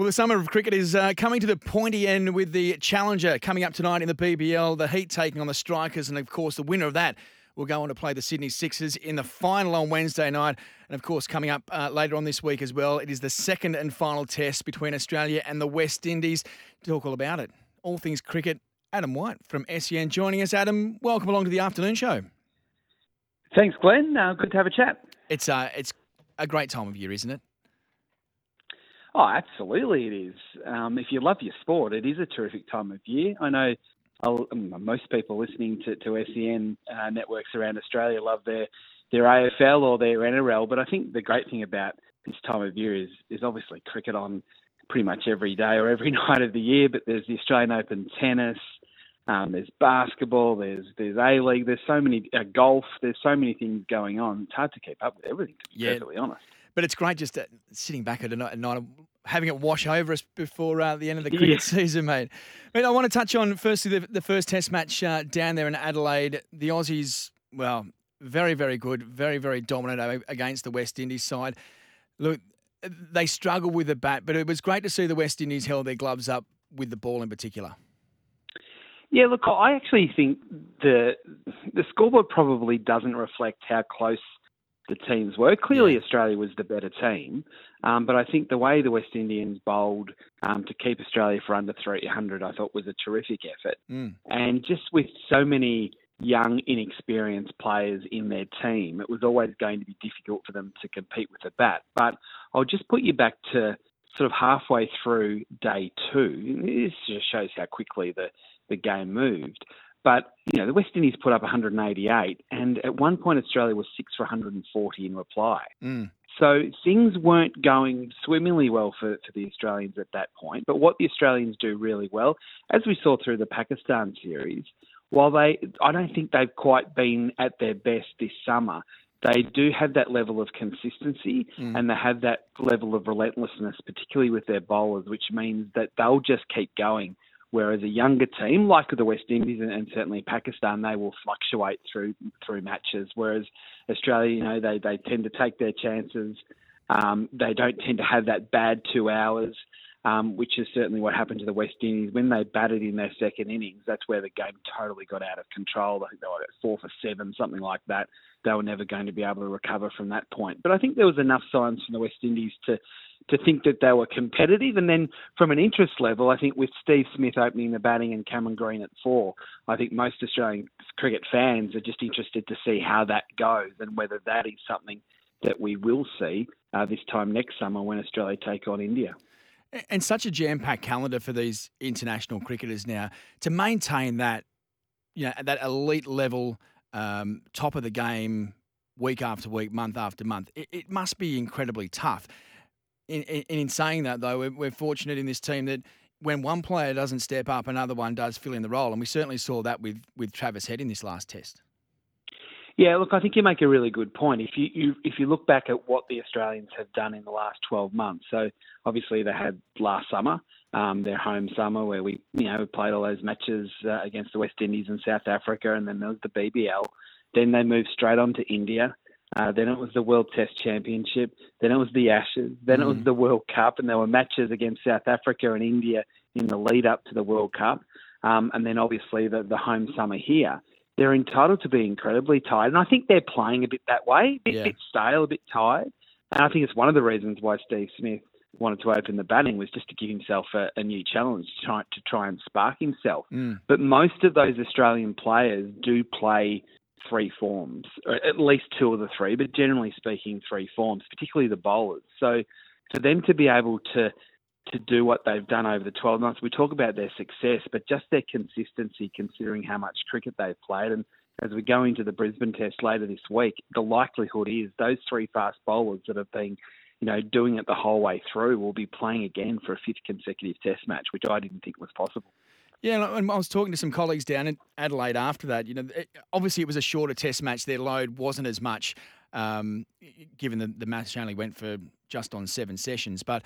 Well, the summer of cricket is uh, coming to the pointy end with the Challenger coming up tonight in the BBL, the Heat taking on the Strikers, and of course, the winner of that will go on to play the Sydney Sixers in the final on Wednesday night. And of course, coming up uh, later on this week as well, it is the second and final test between Australia and the West Indies. Talk all about it, all things cricket, Adam White from SEN joining us. Adam, welcome along to the afternoon show. Thanks, Glenn. Uh, good to have a chat. It's uh, it's a great time of year, isn't it? Oh, absolutely, it is. Um, if you love your sport, it is a terrific time of year. I know I'll, um, most people listening to, to SEN uh, networks around Australia love their their AFL or their NRL, but I think the great thing about this time of year is is obviously cricket on pretty much every day or every night of the year. But there's the Australian Open tennis, um, there's basketball, there's there's A League, there's so many uh, golf, there's so many things going on. It's hard to keep up with everything. To be Yeah. perfectly honest. But it's great just uh, sitting back at a night, at night having it wash over us before uh, the end of the cricket Yeah. season, mate. Mate, I want to touch on firstly the, the first Test match uh, down there in Adelaide. The Aussies, well, very very good, very very dominant against the West Indies side. Look, they struggled with the bat, but it was great to see the West Indies held their gloves up with the ball in particular. Yeah, look, I actually think the the scoreboard probably doesn't reflect how close the teams were. Clearly, Australia was the better team, um, but I think the way the West Indians bowled um, to keep Australia for under 300, I thought was a terrific effort. Mm. And just with so many young, inexperienced players in their team, it was always going to be difficult for them to compete with the bat. But I'll just put you back to sort of halfway through day two. This just shows how quickly the, the game moved. But, you know, the West Indies put up 188, and at one point Australia was 6 for 140 in reply. Mm. So things weren't going swimmingly well for, for the Australians at that point. But what the Australians do really well, as we saw through the Pakistan series, while they, I don't think they've quite been at their best this summer, they do have that level of consistency Mm. and they have that level of relentlessness, particularly with their bowlers, which means that they'll just keep going. Whereas a younger team like the West Indies and, certainly Pakistan, they will fluctuate through through matches. Whereas Australia, you know, they, they tend to take their chances. Um, they don't tend to have that bad two hours, um, which is certainly what happened to the West Indies when they batted in their second innings. That's where the game totally got out of control. I think they were at four for seven, something like that. They were never going to be able to recover from that point. But I think there was enough signs from the West Indies to to think that they were competitive. And then from an interest level, I think with Steve Smith opening the batting and Cameron Green at four, I think most Australian cricket fans are just interested to see how that goes and whether that is something that we will see uh, this time next summer when Australia take on India. And such a jam-packed calendar for these international cricketers now to maintain that, you know, that elite level, um, top of the game, week after week, month after month. It, it must be incredibly tough. In, in, in saying that, though, we're, we're fortunate in this team that when one player doesn't step up, another one does fill in the role, and we certainly saw that with with Travis Head in this last test. Yeah, look, I think you make a really good point. If you, you if you look back at what the Australians have done in the last 12 months, so obviously they had last summer, um, their home summer, where we you know played all those matches uh, against the West Indies and South Africa, and then there was the BBL. Then they moved straight on to India. Uh, then it was the World Test Championship. Then it was the Ashes. Then it was Mm. the World Cup, and there were matches against South Africa and India in the lead up to the World Cup. Um, and then obviously the, the home summer here. They're entitled to be incredibly tired, and I think they're playing a bit that way, a bit, Yeah. bit stale, a bit tired. And I think it's one of the reasons why Steve Smith wanted to open the batting was just to give himself a, a new challenge to try, to try and spark himself. Mm. But most of those Australian players do play three forms, or at least two of the three, but generally speaking, three forms, particularly the bowlers. So for them to be able to to do what they've done over the 12 months, we talk about their success, but just their consistency, considering how much cricket they've played. And as we go into the Brisbane Test later this week, the likelihood is those three fast bowlers that have been you know, doing it the whole way through, will be playing again for a fifth consecutive Test match, which I didn't think was possible. Yeah, and I was talking to some colleagues down in Adelaide after that. You know, obviously it was a shorter Test match. Their load wasn't as much, um, given the, the match only went for just on seven sessions. But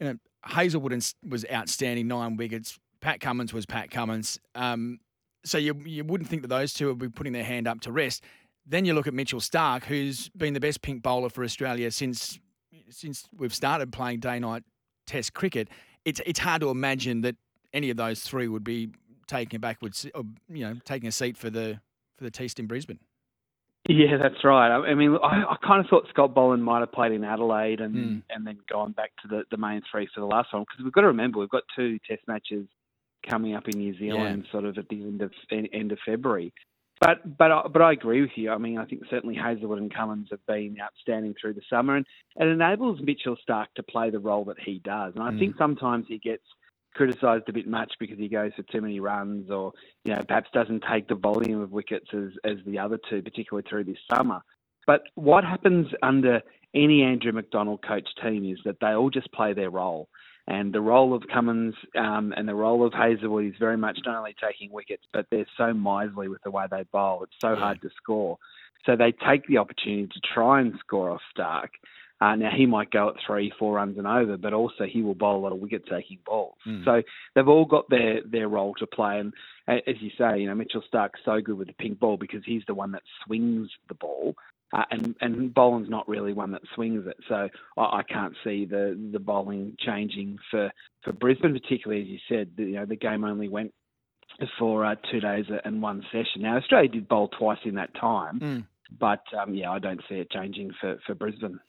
you know, Hazlewood was outstanding, nine wickets. Pat Cummins was Pat Cummins. Um, so you you wouldn't think that those two would be putting their hand up to rest. Then you look at Mitchell Starc, who's been the best pink bowler for Australia since since we've started playing day night Test cricket. It's it's hard to imagine that any of those three would be taking a backwards, or, you know, taking a seat for the for the Test in Brisbane. Yeah, that's right. I mean, I, I kind of thought Scott Boland might have played in Adelaide and mm. and then gone back to the, the main three for the last one because we've got to remember we've got two Test matches coming up in New Zealand, yeah. sort of at the end of end of February. But but but I agree with you. I mean, I think certainly Hazlewood and Cummins have been outstanding through the summer, and it enables Mitchell Starc to play the role that he does. And I mm. think sometimes he gets criticised a bit much because he goes for too many runs, or you know perhaps doesn't take the volume of wickets as as the other two, particularly through this summer. But what happens under any Andrew McDonald coach team is that they all just play their role. And the role of Cummins um, and the role of Hazlewood is very much not only taking wickets, but they're so miserly with the way they bowl. It's so hard to score. So they take the opportunity to try and score off Starc. Uh, now he might go at three, four runs and over, but also he will bowl a lot of wicket-taking balls. Mm. So they've all got their their role to play. And as you say, you know Mitchell Starc's so good with the pink ball because he's the one that swings the ball. Uh, and and Boland's not really one that swings it, so I, I, can't see the the bowling changing for, for Brisbane, particularly as you said. The, you know, the game only went for uh, two days and one session. Now Australia did bowl twice in that time, mm. but um, yeah, I don't see it changing for, for Brisbane.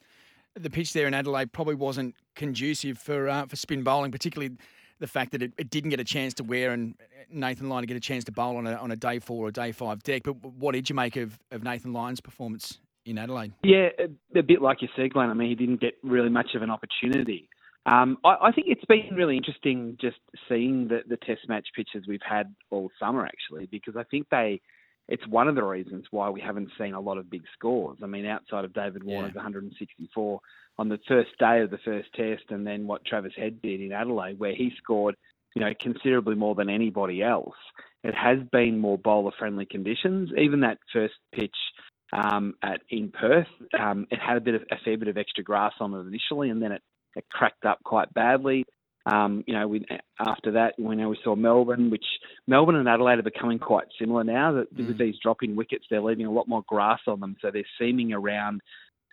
The pitch there in Adelaide probably wasn't conducive for uh, for spin bowling, particularly the fact that it, it, didn't get a chance to wear and Nathan Lyon to get a chance to bowl on a, on a day four or day five deck. But what did you make of, of Nathan Lyon's performance in Adelaide. Yeah, a, a bit like you said, Glenn. I mean, he didn't get really much of an opportunity. Um, I, I, think it's been really interesting just seeing the, the Test match pitches we've had all summer, actually, because I think they. It's one of the reasons why we haven't seen a lot of big scores. I mean, outside of David Warner's yeah. 164 on the first day of the first Test, and then what Travis Head did in Adelaide, where he scored, you know, considerably more than anybody else. It has been more bowler-friendly conditions. Even that first pitch um, at in Perth. Um, it had a bit of a fair bit of extra grass on it initially, and then it, it cracked up quite badly. Um, you know, we, after that, we know we saw Melbourne, which Melbourne and Adelaide are becoming quite similar now. That mm. with these dropping wickets, they're leaving a lot more grass on them, so they're seaming around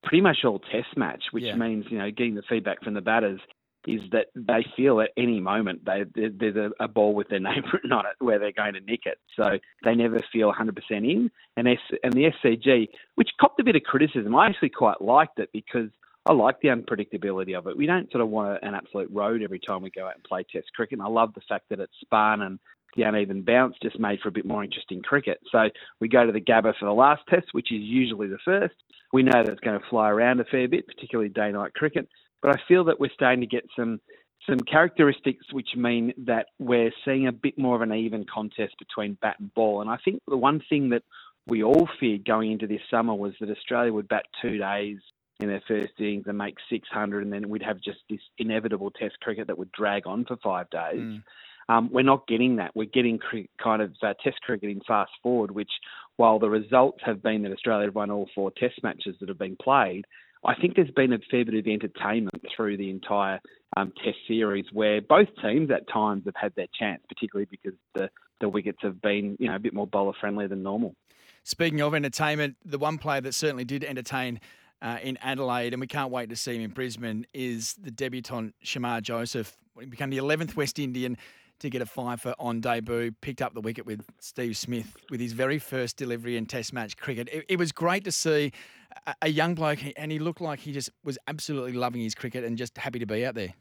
pretty much all Test match, which yeah. means you know getting the feedback from the batters is that they feel at any moment they, there's a, a, ball with their name written on it where they're going to nick it. So they never feel 100% in. And, S, and the SCG, which copped a bit of criticism, I actually quite liked it because I like the unpredictability of it. We don't sort of want an absolute road every time we go out and play Test cricket. And I love the fact that it's spun and the uneven bounce just made for a bit more interesting cricket. So we go to the Gabba for the last test, which is usually the first. We know that it's going to fly around a fair bit, particularly day night cricket. But I feel that we're starting to get some some characteristics which mean that we're seeing a bit more of an even contest between bat and ball. And I think the one thing that we all feared going into this summer was that Australia would bat two days in their first innings and make 600, and then we'd have just this inevitable Test cricket that would drag on for five days. Mm. Um, we're not getting that. We're getting cr- kind of uh, Test cricket in fast forward, which, while the results have been that Australia have won all four Test matches that have been played, I think there's been a fair bit of entertainment through the entire um, Test series, where both teams at times have had their chance, particularly because the the wickets have been you know a bit more bowler friendly than normal. Speaking of entertainment, the one player that certainly did entertain uh, in Adelaide, and we can't wait to see him in Brisbane, is the debutant Shamar Joseph. He became the 11th West Indian to get a fifer on debut, picked up the wicket with Steve Smith with his very first delivery in Test match cricket. It, it was great to see a, a young bloke, and he looked like he just was absolutely loving his cricket and just happy to be out there.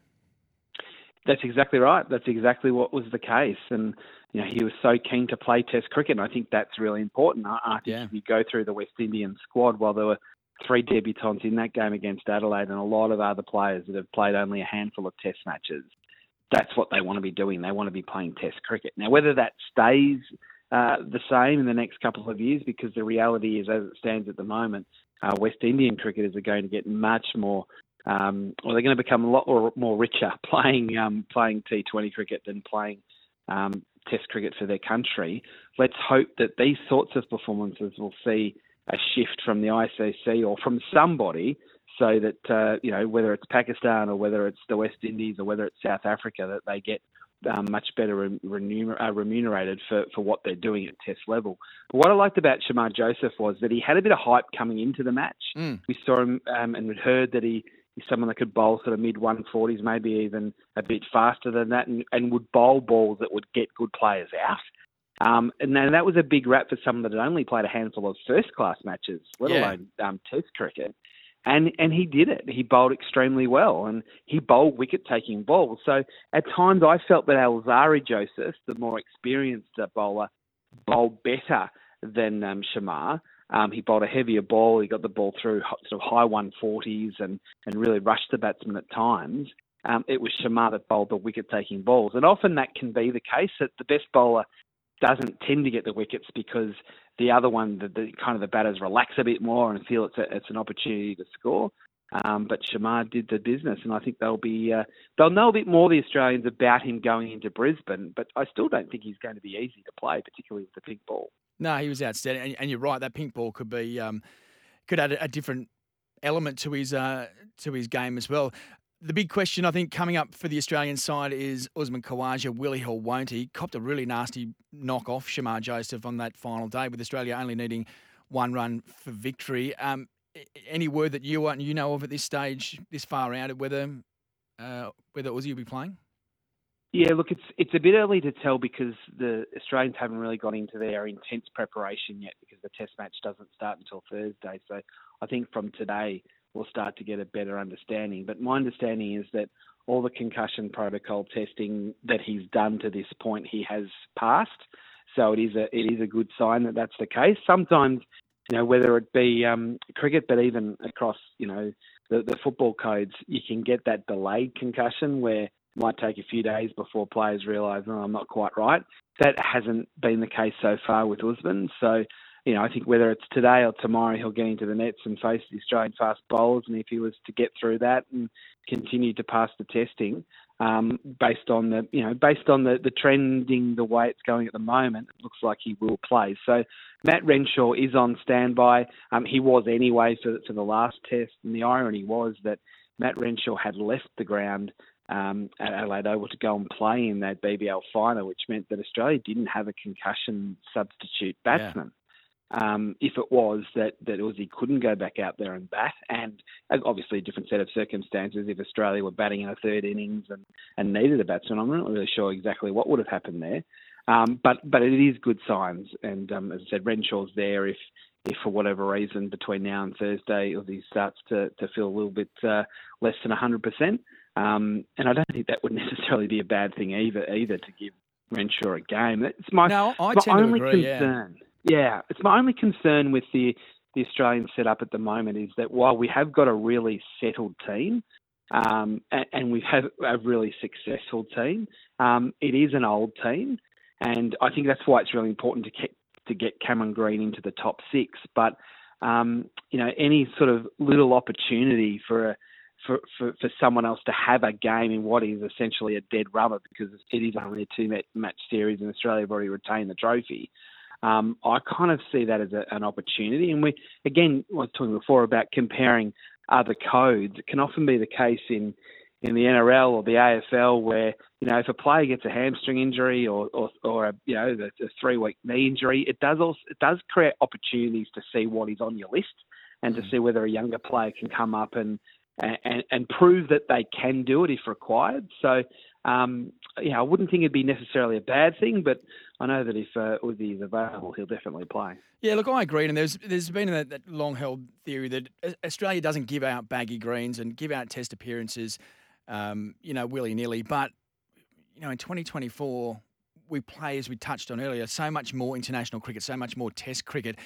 That's exactly right. That's exactly what was the case, and you know he was so keen to play Test cricket. And I think that's really important. I, I think yeah. if you go through the West Indian squad, while there were three debutants in that game against Adelaide, and a lot of other players that have played only a handful of Test matches, that's what they want to be doing. They want to be playing Test cricket. Now, whether that stays uh, the same in the next couple of years, because the reality is, as it stands at the moment, uh, West Indian cricketers are going to get much more um, or they're going to become a lot more, more richer playing um, playing T20 cricket than playing um, Test cricket for their country. Let's hope that these sorts of performances will see a shift from the ICC or from somebody, so that uh, you know whether it's Pakistan or whether it's the West Indies or whether it's South Africa, that they get um, much better uh, remunerated for, for what they're doing at Test level. But what I liked about Shamar Joseph was that he had a bit of hype coming into the match. Mm. We saw him um, and we'd heard that he He's someone that could bowl sort of mid 140s, maybe even a bit faster than that, and, and would bowl balls that would get good players out. Um, and that was a big rap for someone that had only played a handful of first class matches, let yeah. alone um, Test cricket. And and he did it. He bowled extremely well, and he bowled wicket taking balls. So at times I felt that Alzarri Joseph, the more experienced bowler, bowled better than um, Shamar. Um, he bowled a heavier ball. He got the ball through sort of high 140s and, and really rushed the batsman at times. Um, it was Shamar that bowled the wicket-taking balls, and often that can be the case that the best bowler doesn't tend to get the wickets because the other one, the, the kind of the batters relax a bit more and feel it's a, it's an opportunity to score. Um, but Shamar did the business, and I think they'll be uh, they'll know a bit more the Australians about him going into Brisbane. But I still don't think he's going to be easy to play, particularly with the pink ball. No, he was outstanding, and, and you're right. That pink ball could be um, could add a, a different element to his uh, to his game as well. The big question I think coming up for the Australian side is Usman Khawaja, will he or won't he? Copped a really nasty knock off Shamar Joseph on that final day, with Australia only needing one run for victory. Um, any word that you you know of at this stage, this far out, whether uh, whether Uzi will be playing? Yeah, look, it's it's a bit early to tell because the Australians haven't really got into their intense preparation yet because the Test match doesn't start until Thursday. So I think from today we'll start to get a better understanding. But my understanding is that all the concussion protocol testing that he's done to this point, he has passed. So it is a it is a good sign that that's the case. Sometimes, you know, whether it be um, cricket, but even across, you know, the, the football codes, you can get that delayed concussion where it might take a few days before players realise, oh, I'm not quite right. That hasn't been the case so far with Usman. So, you know, I think whether it's today or tomorrow, he'll get into the nets and face the Australian fast bowlers. And if he was to get through that and continue to pass the testing, um, based on the, you know, based on the, the trending the way it's going at the moment, it looks like he will play. So Matt Renshaw is on standby. Um, he was anyway for, for the last test. And the irony was that Matt Renshaw had left the ground um, at Adelaide Oval to go and play in that BBL final, which meant that Australia didn't have a concussion substitute batsman. Yeah. Um, if it was that that Aussie couldn't go back out there and bat, and obviously a different set of circumstances if Australia were batting in a third innings and, and needed a batsman, I'm not really sure exactly what would have happened there. Um, but but it is good signs, and um, as I said, Renshaw's there if if for whatever reason between now and Thursday Aussie starts to, to feel a little bit uh, less than 100%. Um, and I don't think that would necessarily be a bad thing either, either to give Renshaw a game. It's my, no, I my only agree, concern. Yeah. Yeah, it's my only concern with the the Australian setup at the moment is that while we have got a really settled team, um, and, and, we have a really successful team, um, it is an old team, and I think that's why it's really important to get to get Cameron Green into the top six. But um, you know, any sort of little opportunity for a for, for, for someone else to have a game in what is essentially a dead rubber because it is only a two match series and Australia have already retained the trophy. Um, I kind of see that as a, an opportunity. And we, again, I was talking before about comparing other codes. It can often be the case in, in the NRL or the AFL where, you know, if a player gets a hamstring injury or, or, or a, you know, a, a three week knee injury, it does also, it does create opportunities to see what is on your list and to mm. see whether a younger player can come up and, and, and prove that they can do it if required. So, um, yeah, I wouldn't think it'd be necessarily a bad thing, but I know that if uh, Uzi is available, he'll definitely play. Yeah, look, I agree. And there's there's been that, that long held theory that Australia doesn't give out baggy greens and give out test appearances, um, you know, willy nilly. But you know, in 2024, we play as we touched on earlier, so much more international cricket, so much more Test cricket.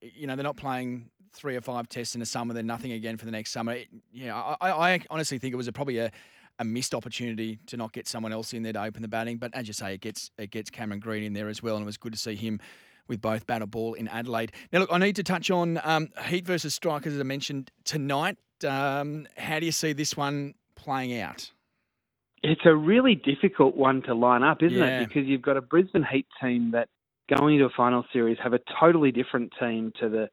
You know, they're not playing three or five tests in the summer, then nothing again for the next summer. Yeah, I, I honestly think it was a, probably a, a missed opportunity to not get someone else in there to open the batting. But as you say, it gets it gets Cameron Green in there as well, and it was good to see him with both bat ball in Adelaide. Now, look, I need to touch on um, Heat versus Strikers, as I mentioned tonight. Um, how do you see this one playing out? It's a really difficult one to line up, isn't yeah. it? Because you've got a Brisbane Heat team that going into a final series have a totally different team to the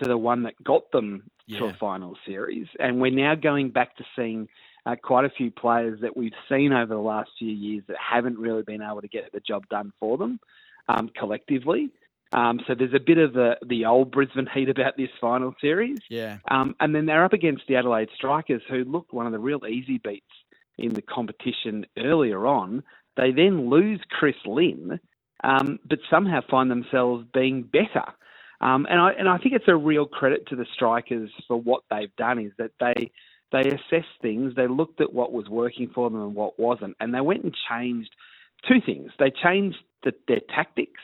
to the one that got them yeah. to a final series. And we're now going back to seeing uh, quite a few players that we've seen over the last few years that haven't really been able to get the job done for them um, collectively. Um, so there's a bit of the, the old Brisbane heat about this final series. Yeah. Um, and then they're up against the Adelaide Strikers, who looked one of the real easy beats in the competition earlier on. They then lose Chris Lynn, um, but somehow find themselves being better. Um, and I and I think it's a real credit to the strikers for what they've done is that they they assessed things, they looked at what was working for them and what wasn't, and they went and changed two things. They changed the, their tactics,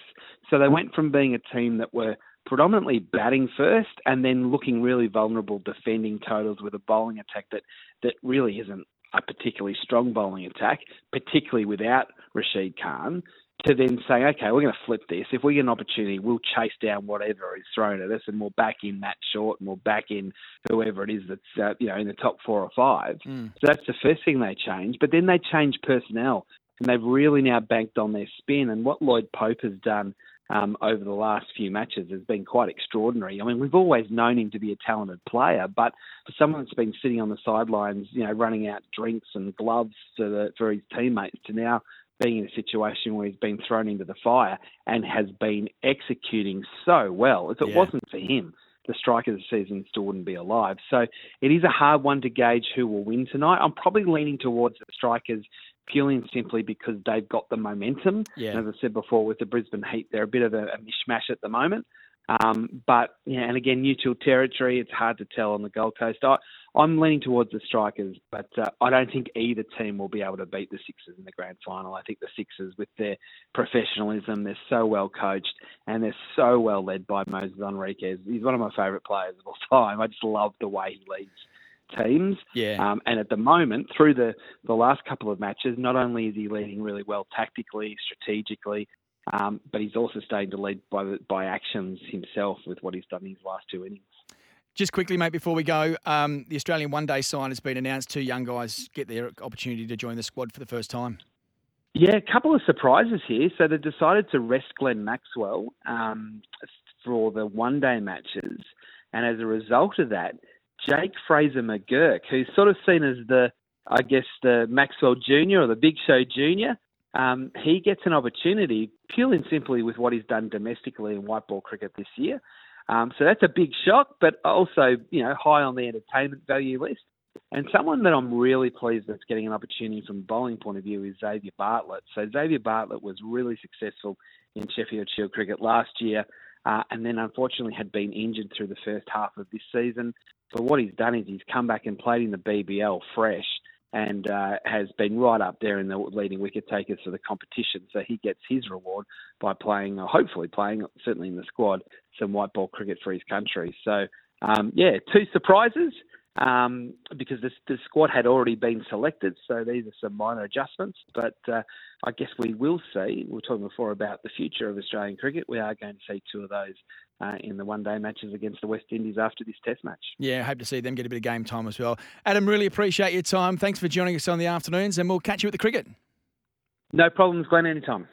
so they went from being a team that were predominantly batting first and then looking really vulnerable defending totals with a bowling attack that that really isn't a particularly strong bowling attack, particularly without Rashid Khan to then say, okay, we're going to flip this. If we get an opportunity, we'll chase down whatever is thrown at us, and we'll back in Matt Short, and we'll back in whoever it is that's uh, you know in the top four or five. Mm. So that's the first thing they change. But then they change personnel, and they've really now banked on their spin. And what Lloyd Pope has done um, over the last few matches has been quite extraordinary. I mean, we've always known him to be a talented player, but for someone that's been sitting on the sidelines, you know, running out drinks and gloves for the, for his teammates, to now being in a situation where he's been thrown into the fire and has been executing so well. If it yeah. wasn't for him, the strikers season still wouldn't be alive. So it is a hard one to gauge who will win tonight. I'm probably leaning towards the strikers purely and simply because they've got the momentum. Yeah. as I said before, with the Brisbane Heat, they're a bit of a, a mishmash at the moment. Um, but yeah, and again, neutral territory. It's hard to tell on the Gold Coast. I, I'm leaning towards the Strikers, but uh, I don't think either team will be able to beat the Sixers in the grand final. I think the Sixers, with their professionalism, they're so well coached and they're so well led by Moises Henriques. He's one of my favourite players of all time. I just love the way he leads teams. Yeah. Um, and at the moment, through the, the last couple of matches, not only is he leading really well tactically, strategically, um, but he's also starting to lead by by actions himself with what he's done in his last two innings. Just quickly, mate, before we go, um, the Australian one day sign has been announced. Two young guys get their opportunity to join the squad for the first time. Yeah, a couple of surprises here. So they decided to rest Glenn Maxwell um, for the one day matches. And as a result of that, Jake Fraser McGurk, who's sort of seen as the, I guess, the Maxwell Junior or the Big Show Junior, um, he gets an opportunity purely and simply with what he's done domestically in white ball cricket this year. Um, so that's a big shock, but also you know high on the entertainment value list. And someone that I'm really pleased that's getting an opportunity from a bowling point of view is Xavier Bartlett. So Xavier Bartlett was really successful in Sheffield Shield cricket last year, uh, and then unfortunately had been injured through the first half of this season. But what he's done is he's come back and played in the BBL fresh and uh, has been right up there in the leading wicket takers for the competition. So he gets his reward by playing, or hopefully playing, certainly in the squad, some white ball cricket for his country. So, um, yeah, two surprises um, because this, the squad had already been selected. So these are some minor adjustments, but uh, I guess we will see. We were talking before about the future of Australian cricket. We are going to see two of those uh, in the one day matches against the West Indies after this Test match. Yeah, I hope to see them get a bit of game time as well. Adam, really appreciate your time. Thanks for joining us on the afternoons, and we'll catch you at the cricket. No problems, Glenn, anytime.